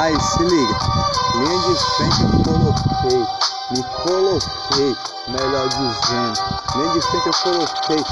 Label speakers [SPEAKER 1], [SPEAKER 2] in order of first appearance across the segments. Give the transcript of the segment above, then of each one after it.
[SPEAKER 1] Aí, se liga. Linha de frente eu coloquei. Me coloquei, melhor dizendo. Linha de frente eu coloquei.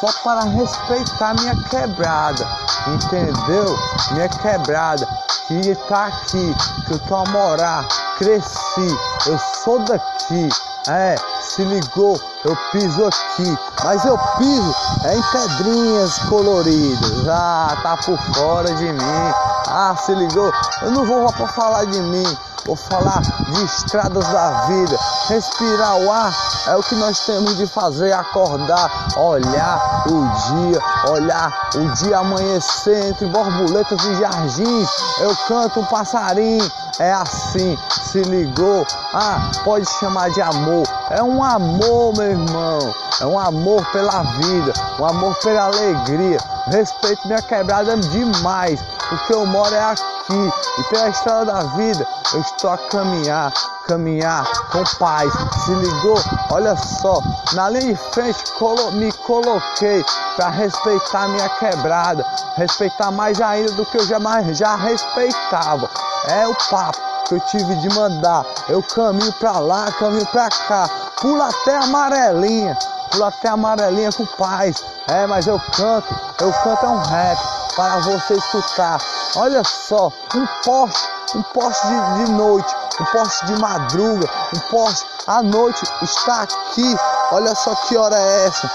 [SPEAKER 1] Só para respeitar minha quebrada. Entendeu? Minha quebrada. Que tá aqui. Que eu tô a morar. Cresci. Eu sou daqui. É, se ligou, eu piso aqui, mas eu piso é em pedrinhas coloridas. Ah, tá por fora de mim. Ah, se ligou? Eu não vou para falar de mim, vou falar de estradas da vida. Respirar o ar é o que nós temos de fazer, acordar, olhar o dia, olhar o dia amanhecer entre borboletas e jardins. Eu canto um passarinho, é assim, se ligou? Ah, pode chamar de amor. É um amor, meu irmão. É um amor pela vida, um amor pela alegria. Respeito minha quebrada demais. O que eu moro é aqui. E pela estrada da vida, eu estou a caminhar, caminhar com paz. Se ligou? Olha só, na linha de frente colo me coloquei para respeitar minha quebrada, respeitar mais ainda do que eu jamais já respeitava. É o papo que eu tive de mandar. Eu caminho pra lá, caminho pra cá, pula até amarelinha, pula até amarelinha com paz. É, mas eu canto, eu canto é um rap para você escutar. Olha só, um poste, um poste de, de noite, um poste de madruga, um poste à noite está aqui. Olha só que hora é essa.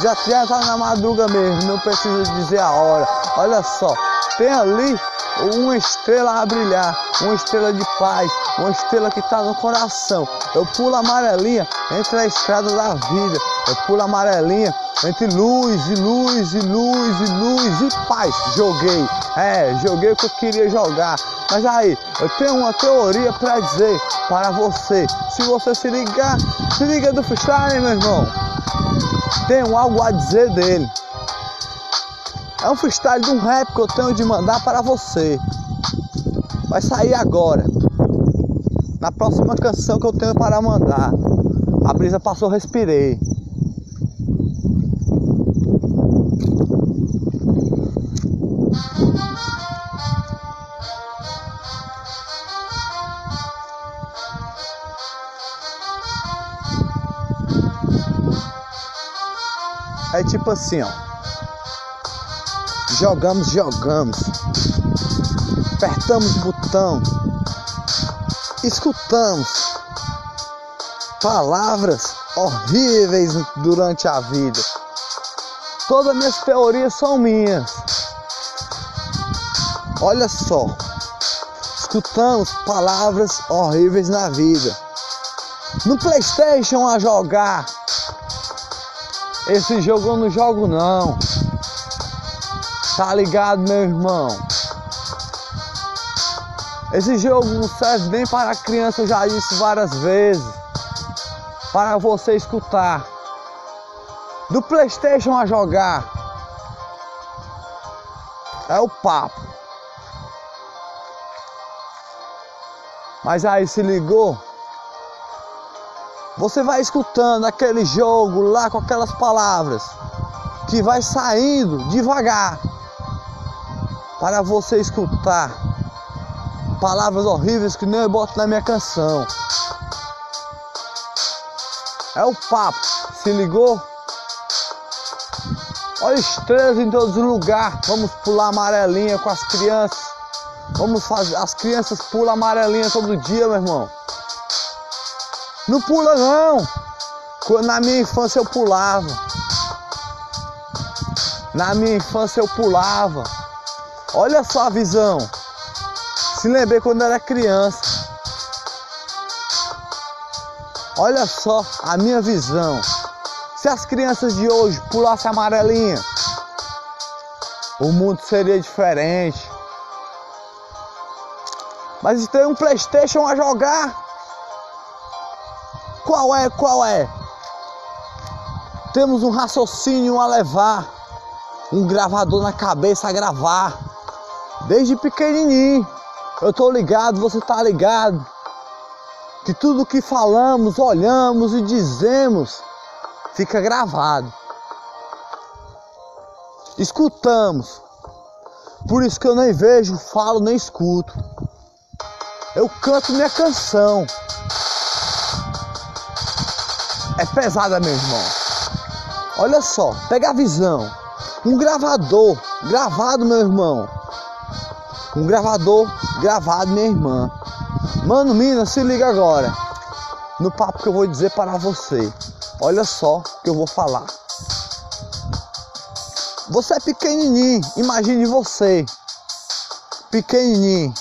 [SPEAKER 1] Já, já tá na madruga mesmo, não preciso dizer a hora. Olha só, tem ali uma estrela a brilhar, uma estrela de paz, uma estrela que está no coração. Eu pulo amarelinha entre a estrada da vida, eu pulo amarelinha entre luz e luz e luz e luz e paz. Joguei, é, joguei o que eu queria jogar. Mas aí, eu tenho uma teoria para dizer para você. Se você se ligar, se liga do freestyle, meu irmão. Tenho algo a dizer dele. É um freestyle de um rap que eu tenho de mandar para você. Vai sair agora. Na próxima canção que eu tenho para mandar. A brisa passou, respirei. É tipo assim, ó. Jogamos, jogamos. Apertamos o botão. Escutamos palavras horríveis durante a vida. Todas as minhas teorias são minhas. Olha só. Escutamos palavras horríveis na vida. No PlayStation a jogar. Esse jogo eu não jogo não. Tá ligado, meu irmão? Esse jogo não serve nem para criança, eu já disse várias vezes. Para você escutar. Do Playstation a jogar. É o papo. Mas aí se ligou? Você vai escutando aquele jogo lá com aquelas palavras que vai saindo devagar para você escutar palavras horríveis que nem eu boto na minha canção. É o papo, se ligou? Olha estrelas em todos os lugares. Vamos pular amarelinha com as crianças. Vamos fazer. As crianças pulam amarelinha todo dia, meu irmão. Não pula não. Na minha infância eu pulava. Na minha infância eu pulava. Olha só a visão. Se lembrei quando era criança. Olha só a minha visão. Se as crianças de hoje pulassem amarelinha, o mundo seria diferente. Mas tem um Playstation a jogar. Qual é? Qual é? Temos um raciocínio a levar. Um gravador na cabeça a gravar desde pequenininho. Eu tô ligado, você tá ligado. Que tudo que falamos, olhamos e dizemos fica gravado. Escutamos. Por isso que eu nem vejo, falo, nem escuto. Eu canto minha canção. É pesada, meu irmão. Olha só, pega a visão. Um gravador gravado, meu irmão. Um gravador gravado, minha irmã. Mano, mina, se liga agora. No papo que eu vou dizer para você. Olha só que eu vou falar. Você é pequenininho, imagine você. Pequenininho.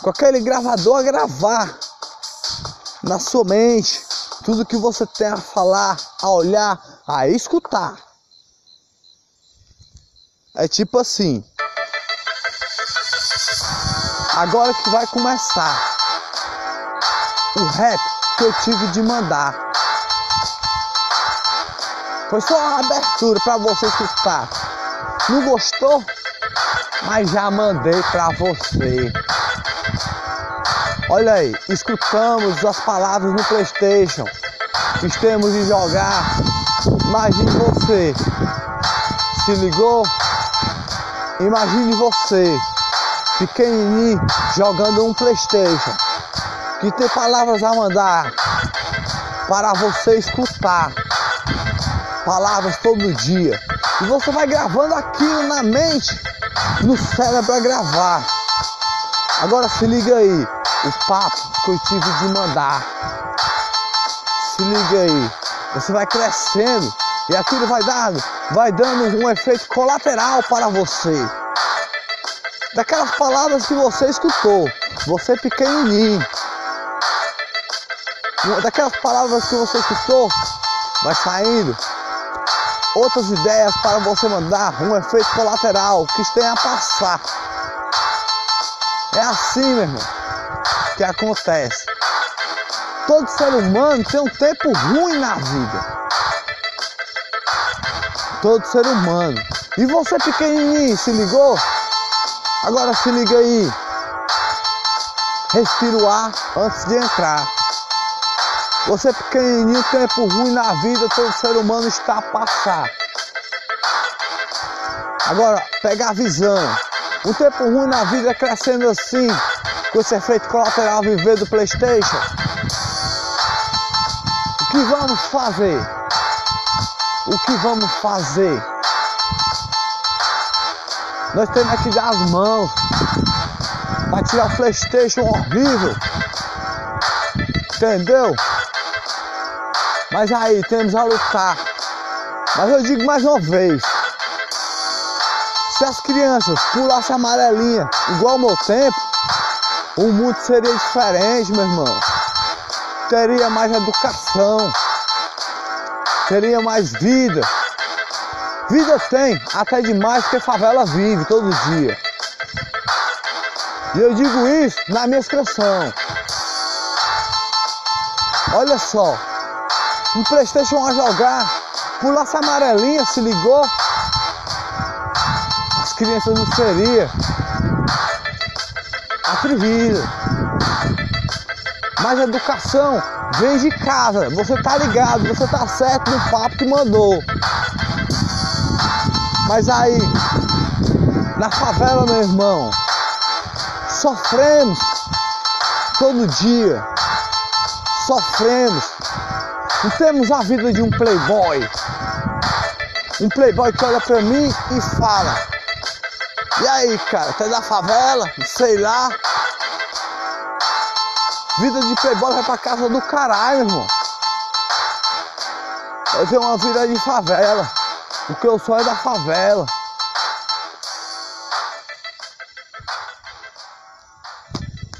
[SPEAKER 1] Com aquele gravador a gravar na sua mente tudo que você tem a falar, a olhar, a escutar. É tipo assim. Agora que vai começar o rap que eu tive de mandar. Foi só uma abertura para você escutar. Não gostou? Mas já mandei para você. Olha aí, escutamos as palavras no PlayStation. Estamos de jogar. Imagine você. Se ligou? Imagine você, pequenininho, jogando um PlayStation. Que tem palavras a mandar para você escutar. Palavras todo dia. E você vai gravando aquilo na mente, no cérebro a gravar. Agora se liga aí o papo que eu tive de mandar. Se liga aí, você vai crescendo e aquilo vai dando, vai dando um efeito colateral para você. Daquelas palavras que você escutou, você pequenininho. Daquelas palavras que você escutou, vai saindo outras ideias para você mandar um efeito colateral que tenha a passar. É assim, meu irmão que acontece. Todo ser humano tem um tempo ruim na vida. Todo ser humano. E você pequenininho, se ligou? Agora se liga aí. Respira o ar antes de entrar. Você pequenininho, tempo ruim na vida, todo ser humano está a passar. Agora, pega a visão. Um tempo ruim na vida é crescendo assim, com esse efeito colateral viver do Playstation. O que vamos fazer? O que vamos fazer? Nós temos que dar as mãos para tirar o Playstation horrível. Entendeu? Mas aí temos a lutar. Mas eu digo mais uma vez. Se as crianças pulassem amarelinha igual ao meu tempo, o mundo seria diferente, meu irmão. Teria mais educação. Teria mais vida. Vida tem, até demais que favela vive todo dia. E eu digo isso na minha expressão. Olha só, um Playstation a jogar, pulasse amarelinha, se ligou. As crianças não seriam atrevida. Mas educação vem de casa. Você tá ligado, você tá certo no papo que mandou. Mas aí, na favela, meu irmão, sofremos todo dia. Sofremos. Não temos a vida de um playboy. Um playboy que olha pra mim e fala: E aí, cara, tá da favela? Sei lá. Vida de playboy vai pra casa do caralho, irmão. Eu tenho uma vida de favela. Porque eu sou é da favela.